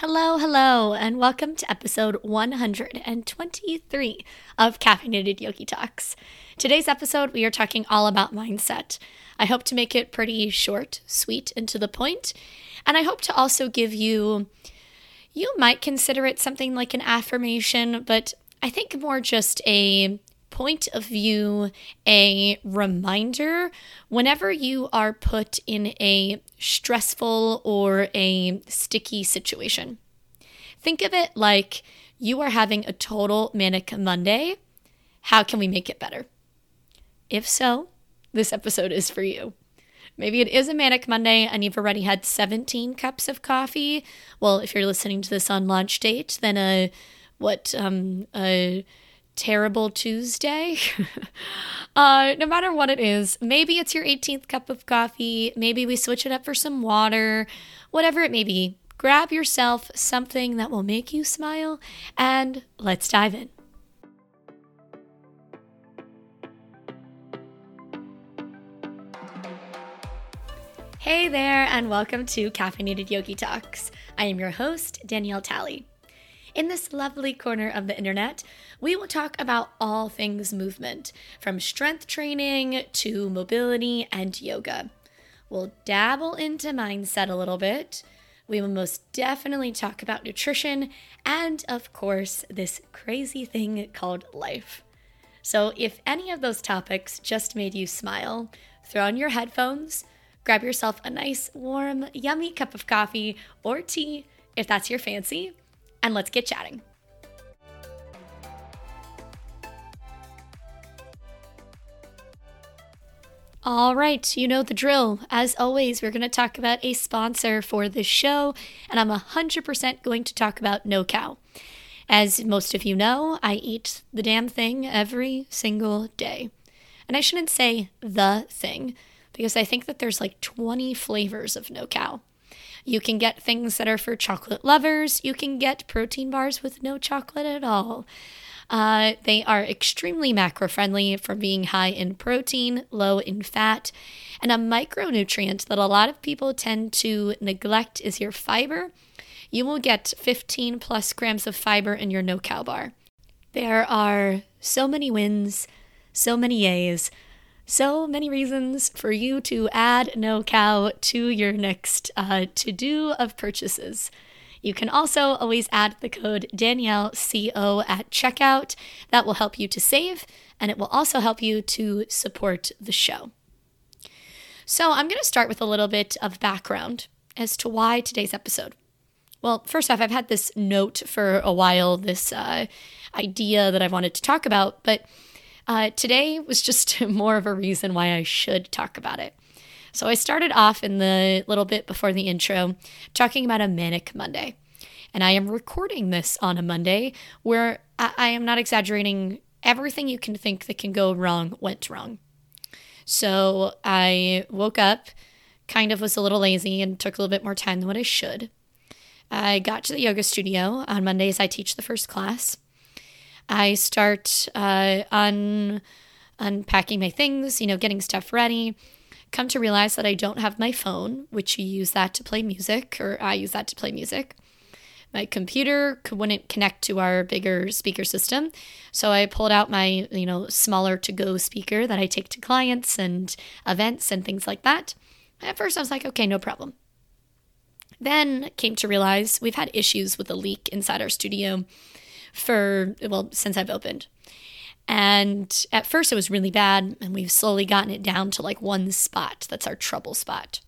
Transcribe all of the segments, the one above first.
Hello, hello, and welcome to episode 123 of Caffeinated Yogi Talks. Today's episode, we are talking all about mindset. I hope to make it pretty short, sweet, and to the point, and I hope to also give you, you might consider it something like an affirmation, but I think more just a point of view a reminder whenever you are put in a stressful or a sticky situation. Think of it like you are having a total manic Monday. How can we make it better? If so, this episode is for you. Maybe it is a manic Monday and you've already had 17 cups of coffee. Well, if you're listening to this on launch date, then a what um a terrible Tuesday. uh, no matter what it is, maybe it's your 18th cup of coffee, maybe we switch it up for some water, whatever it may be. Grab yourself something that will make you smile and let's dive in. Hey there, and welcome to Caffeinated Yogi Talks. I am your host, Danielle Talley. In this lovely corner of the internet, we will talk about all things movement, from strength training to mobility and yoga. We'll dabble into mindset a little bit. We will most definitely talk about nutrition and, of course, this crazy thing called life. So, if any of those topics just made you smile, throw on your headphones, grab yourself a nice, warm, yummy cup of coffee or tea if that's your fancy, and let's get chatting. All right, you know the drill. As always, we're going to talk about a sponsor for this show, and I'm 100% going to talk about No Cow. As most of you know, I eat the damn thing every single day. And I shouldn't say the thing, because I think that there's like 20 flavors of No Cow. You can get things that are for chocolate lovers. You can get protein bars with no chocolate at all. Uh, they are extremely macro friendly for being high in protein, low in fat, and a micronutrient that a lot of people tend to neglect is your fiber. You will get 15 plus grams of fiber in your no cow bar. There are so many wins, so many yays, so many reasons for you to add no cow to your next uh, to do of purchases. You can also always add the code DanielleCO at checkout. That will help you to save and it will also help you to support the show. So, I'm going to start with a little bit of background as to why today's episode. Well, first off, I've had this note for a while, this uh, idea that I wanted to talk about, but uh, today was just more of a reason why I should talk about it. So I started off in the little bit before the intro talking about a manic Monday. And I am recording this on a Monday where I, I am not exaggerating. Everything you can think that can go wrong went wrong. So I woke up, kind of was a little lazy, and took a little bit more time than what I should. I got to the yoga studio. On Mondays, I teach the first class. I start uh, un- unpacking my things, you know, getting stuff ready. Come to realize that I don't have my phone, which you use that to play music, or I use that to play music. My computer wouldn't connect to our bigger speaker system, so I pulled out my, you know, smaller to-go speaker that I take to clients and events and things like that. At first, I was like, okay, no problem. Then came to realize we've had issues with a leak inside our studio for, well, since I've opened. And at first it was really bad, and we've slowly gotten it down to like one spot. That's our trouble spot.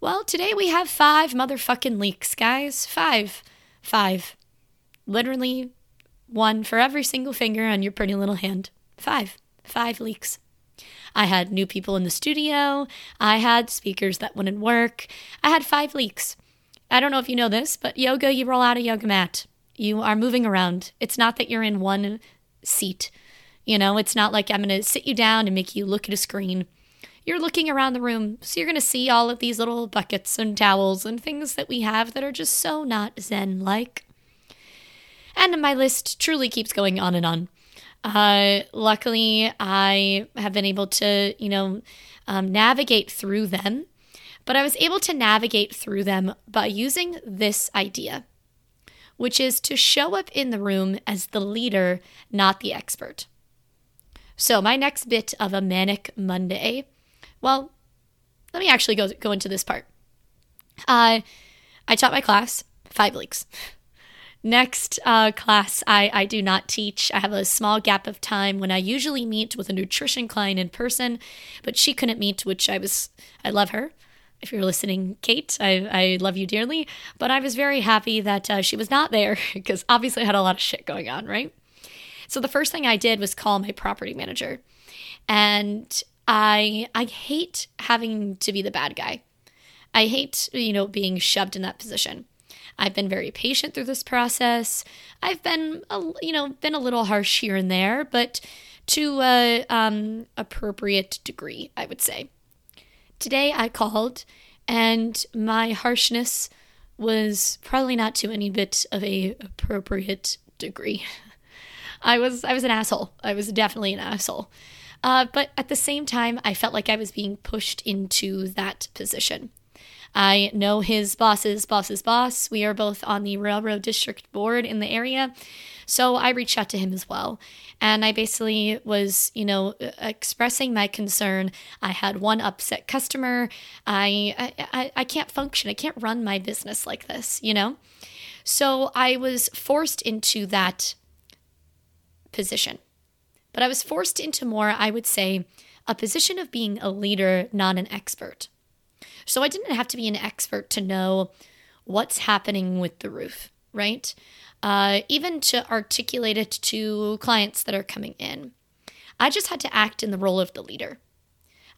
Well, today we have five motherfucking leaks, guys. Five. Five. Literally one for every single finger on your pretty little hand. Five. Five leaks. I had new people in the studio. I had speakers that wouldn't work. I had five leaks. I don't know if you know this, but yoga, you roll out a yoga mat. You are moving around. It's not that you're in one seat. You know, it's not like I'm going to sit you down and make you look at a screen. You're looking around the room, so you're going to see all of these little buckets and towels and things that we have that are just so not Zen like. And my list truly keeps going on and on. Uh, luckily, I have been able to, you know, um, navigate through them, but I was able to navigate through them by using this idea which is to show up in the room as the leader, not the expert. So, my next bit of a manic Monday, well, let me actually go, go into this part. Uh, I taught my class five weeks. Next uh, class, I, I do not teach. I have a small gap of time when I usually meet with a nutrition client in person, but she couldn't meet, which I was, I love her. If you're listening, Kate, I, I love you dearly, but I was very happy that uh, she was not there because obviously I had a lot of shit going on, right? So the first thing I did was call my property manager. And I I hate having to be the bad guy. I hate, you know, being shoved in that position. I've been very patient through this process. I've been, a, you know, been a little harsh here and there, but to a um, appropriate degree, I would say. Today I called, and my harshness was probably not to any bit of a appropriate degree. I was I was an asshole. I was definitely an asshole. Uh, but at the same time, I felt like I was being pushed into that position. I know his boss's boss's boss. We are both on the railroad district board in the area. So I reached out to him as well. And I basically was, you know, expressing my concern. I had one upset customer. I, I, I can't function. I can't run my business like this, you know? So I was forced into that position. But I was forced into more, I would say, a position of being a leader, not an expert. So I didn't have to be an expert to know what's happening with the roof, right? Uh, even to articulate it to clients that are coming in. I just had to act in the role of the leader.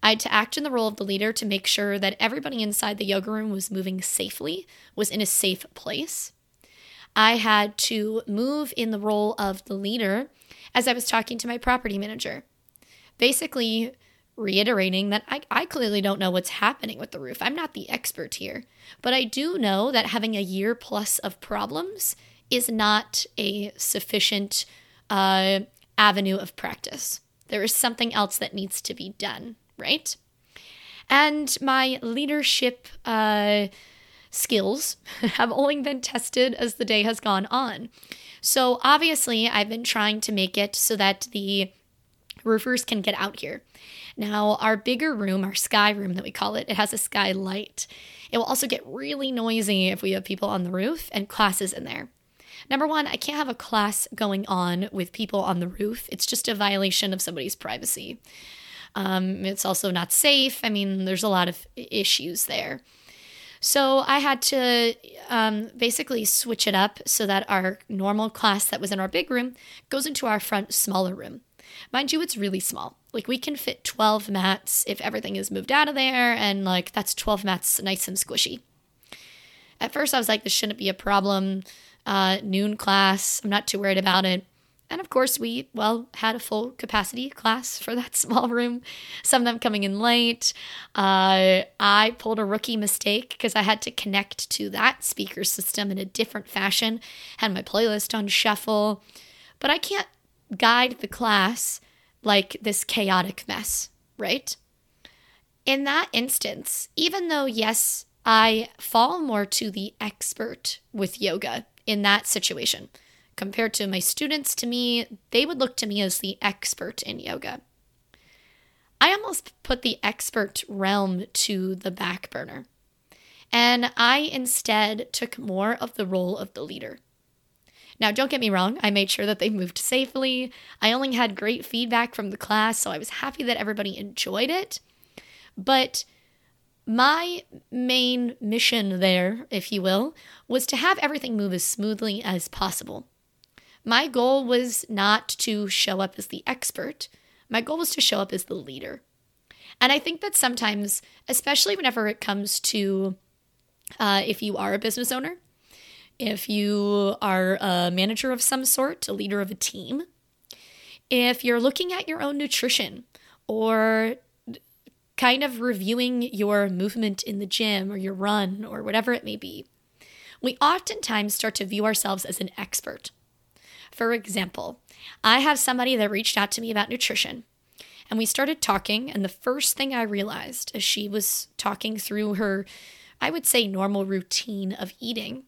I had to act in the role of the leader to make sure that everybody inside the yoga room was moving safely, was in a safe place. I had to move in the role of the leader as I was talking to my property manager. Basically, reiterating that I, I clearly don't know what's happening with the roof. I'm not the expert here. But I do know that having a year plus of problems is not a sufficient uh, avenue of practice. There is something else that needs to be done, right? And my leadership uh, skills have only been tested as the day has gone on. So obviously, I've been trying to make it so that the roofers can get out here. Now, our bigger room, our sky room that we call it, it has a skylight. It will also get really noisy if we have people on the roof and classes in there. Number one, I can't have a class going on with people on the roof. It's just a violation of somebody's privacy. Um, it's also not safe. I mean, there's a lot of issues there. So I had to um, basically switch it up so that our normal class that was in our big room goes into our front smaller room. Mind you, it's really small. Like we can fit 12 mats if everything is moved out of there, and like that's 12 mats nice and squishy. At first, I was like, this shouldn't be a problem. Uh, noon class, I'm not too worried about it. And of course, we, well, had a full capacity class for that small room, some of them coming in late. Uh, I pulled a rookie mistake because I had to connect to that speaker system in a different fashion, had my playlist on shuffle. But I can't guide the class like this chaotic mess, right? In that instance, even though, yes, I fall more to the expert with yoga in that situation Compared to my students, to me, they would look to me as the expert in yoga. I almost put the expert realm to the back burner. And I instead took more of the role of the leader. Now, don't get me wrong, I made sure that they moved safely. I only had great feedback from the class, so I was happy that everybody enjoyed it. But my main mission there, if you will, was to have everything move as smoothly as possible. My goal was not to show up as the expert, my goal was to show up as the leader. And I think that sometimes, especially whenever it comes to uh, if you are a business owner, if you are a manager of some sort, a leader of a team, if you're looking at your own nutrition or kind of reviewing your movement in the gym or your run or whatever it may be, we oftentimes start to view ourselves as an expert. For example, I have somebody that reached out to me about nutrition. And we started talking, and the first thing I realized as she was talking through her, I would say, normal routine of eating,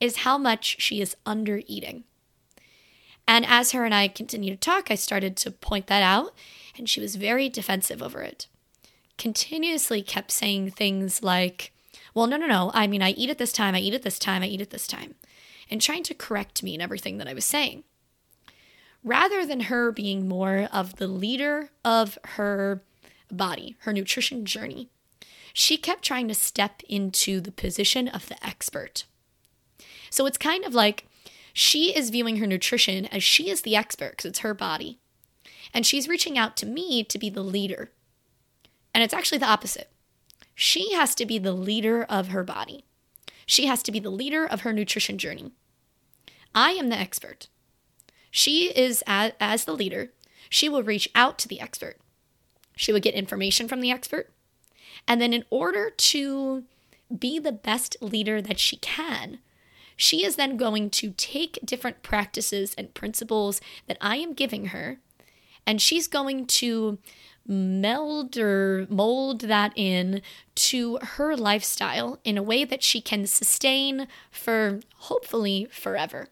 is how much she is under eating. And as her and I continued to talk, I started to point that out, and she was very defensive over it. Continuously kept saying things like, Well, no, no, no. I mean, I eat at this time, I eat at this time, I eat at this time, and trying to correct me in everything that I was saying. Rather than her being more of the leader of her body, her nutrition journey, she kept trying to step into the position of the expert. So it's kind of like she is viewing her nutrition as she is the expert because it's her body. And she's reaching out to me to be the leader. And it's actually the opposite. She has to be the leader of her body. She has to be the leader of her nutrition journey. I am the expert. She is, as, as the leader, she will reach out to the expert. She will get information from the expert. And then, in order to be the best leader that she can, she is then going to take different practices and principles that I am giving her, and she's going to meld or mold that in to her lifestyle in a way that she can sustain for hopefully forever.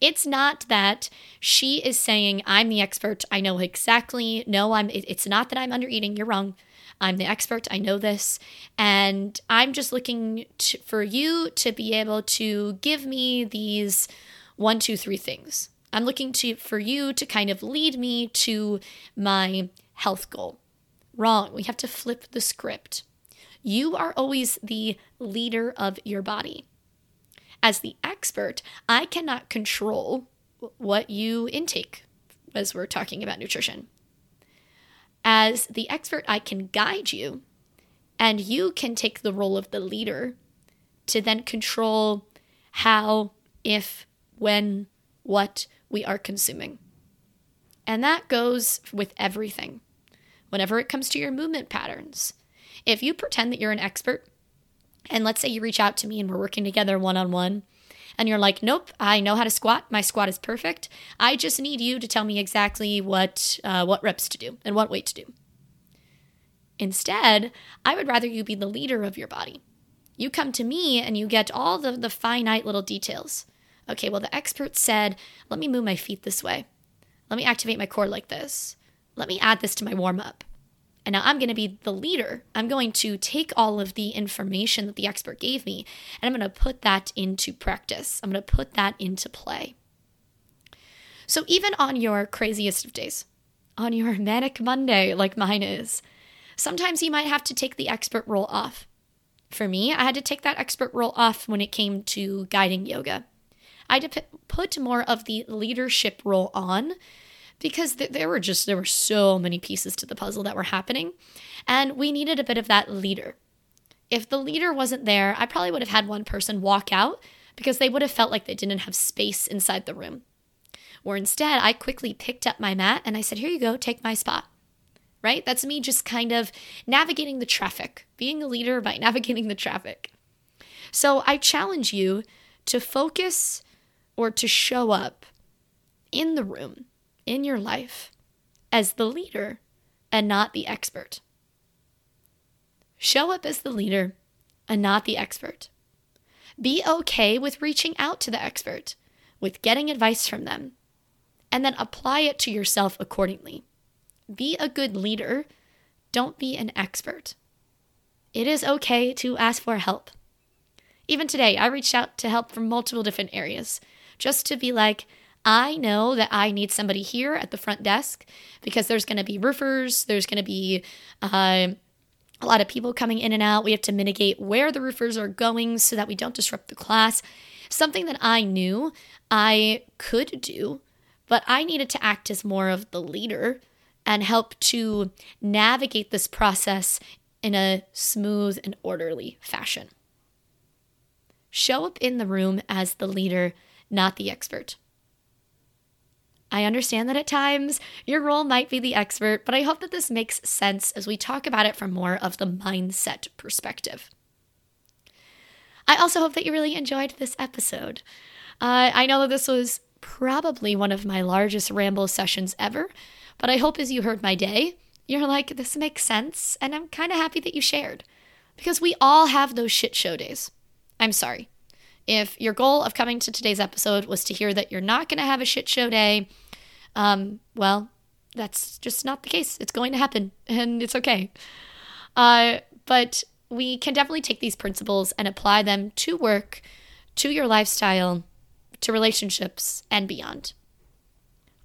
It's not that she is saying, I'm the expert. I know exactly. No, I'm, it's not that I'm under eating. You're wrong. I'm the expert. I know this. And I'm just looking to, for you to be able to give me these one, two, three things. I'm looking to for you to kind of lead me to my health goal. Wrong. We have to flip the script. You are always the leader of your body. As the expert, I cannot control what you intake as we're talking about nutrition. As the expert, I can guide you, and you can take the role of the leader to then control how, if, when, what we are consuming. And that goes with everything. Whenever it comes to your movement patterns, if you pretend that you're an expert, and let's say you reach out to me and we're working together one on one, and you're like, nope, I know how to squat. My squat is perfect. I just need you to tell me exactly what uh, what reps to do and what weight to do. Instead, I would rather you be the leader of your body. You come to me and you get all the, the finite little details. Okay, well, the expert said, let me move my feet this way. Let me activate my core like this. Let me add this to my warm up. And now I'm going to be the leader. I'm going to take all of the information that the expert gave me and I'm going to put that into practice. I'm going to put that into play. So, even on your craziest of days, on your manic Monday, like mine is, sometimes you might have to take the expert role off. For me, I had to take that expert role off when it came to guiding yoga. I put more of the leadership role on because th- there were just there were so many pieces to the puzzle that were happening and we needed a bit of that leader. If the leader wasn't there i probably would have had one person walk out because they would have felt like they didn't have space inside the room. Or instead i quickly picked up my mat and i said here you go take my spot. Right? That's me just kind of navigating the traffic being a leader by navigating the traffic. So i challenge you to focus or to show up in the room in your life as the leader and not the expert. Show up as the leader and not the expert. Be okay with reaching out to the expert, with getting advice from them, and then apply it to yourself accordingly. Be a good leader, don't be an expert. It is okay to ask for help. Even today, I reached out to help from multiple different areas just to be like, I know that I need somebody here at the front desk because there's going to be roofers, there's going to be uh, a lot of people coming in and out. We have to mitigate where the roofers are going so that we don't disrupt the class. Something that I knew I could do, but I needed to act as more of the leader and help to navigate this process in a smooth and orderly fashion. Show up in the room as the leader, not the expert. I understand that at times your role might be the expert, but I hope that this makes sense as we talk about it from more of the mindset perspective. I also hope that you really enjoyed this episode. Uh, I know that this was probably one of my largest ramble sessions ever, but I hope as you heard my day, you're like, this makes sense, and I'm kind of happy that you shared. Because we all have those shit show days. I'm sorry. If your goal of coming to today's episode was to hear that you're not going to have a shit show day, um, well, that's just not the case. It's going to happen and it's okay. Uh, but we can definitely take these principles and apply them to work, to your lifestyle, to relationships, and beyond.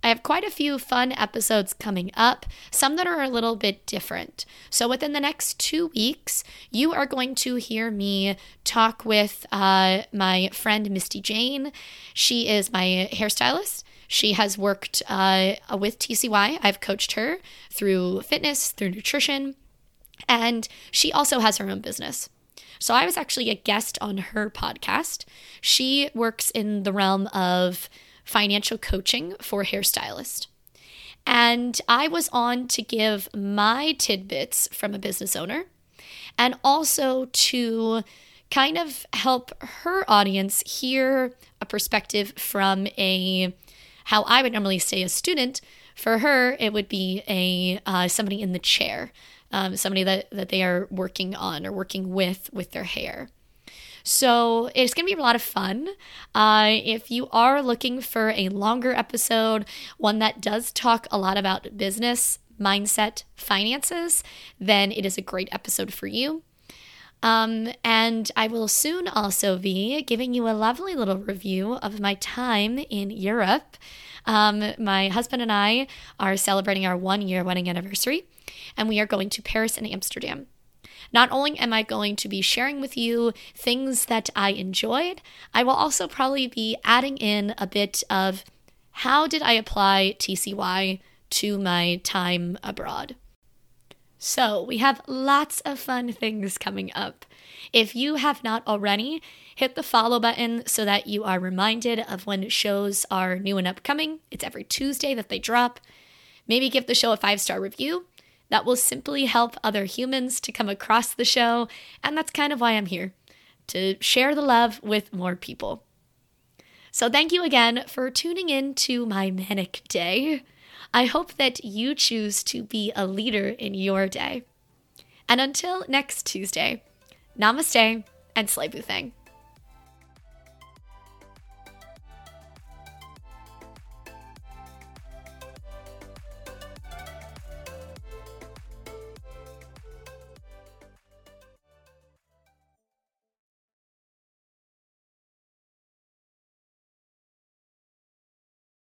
I have quite a few fun episodes coming up, some that are a little bit different. So, within the next two weeks, you are going to hear me talk with uh, my friend Misty Jane. She is my hairstylist. She has worked uh, with TCY. I've coached her through fitness, through nutrition, and she also has her own business. So I was actually a guest on her podcast. She works in the realm of financial coaching for hairstylists. And I was on to give my tidbits from a business owner and also to kind of help her audience hear a perspective from a how I would normally say a student. For her, it would be a uh, somebody in the chair, um, somebody that, that they are working on or working with with their hair. So it's going to be a lot of fun. Uh, if you are looking for a longer episode, one that does talk a lot about business, mindset, finances, then it is a great episode for you. Um, and I will soon also be giving you a lovely little review of my time in Europe. Um, my husband and I are celebrating our one year wedding anniversary, and we are going to Paris and Amsterdam. Not only am I going to be sharing with you things that I enjoyed, I will also probably be adding in a bit of how did I apply TCY to my time abroad. So, we have lots of fun things coming up. If you have not already, hit the follow button so that you are reminded of when shows are new and upcoming. It's every Tuesday that they drop. Maybe give the show a five star review that will simply help other humans to come across the show. And that's kind of why I'm here to share the love with more people. So, thank you again for tuning in to my manic day. I hope that you choose to be a leader in your day. And until next Tuesday, namaste and slay thing.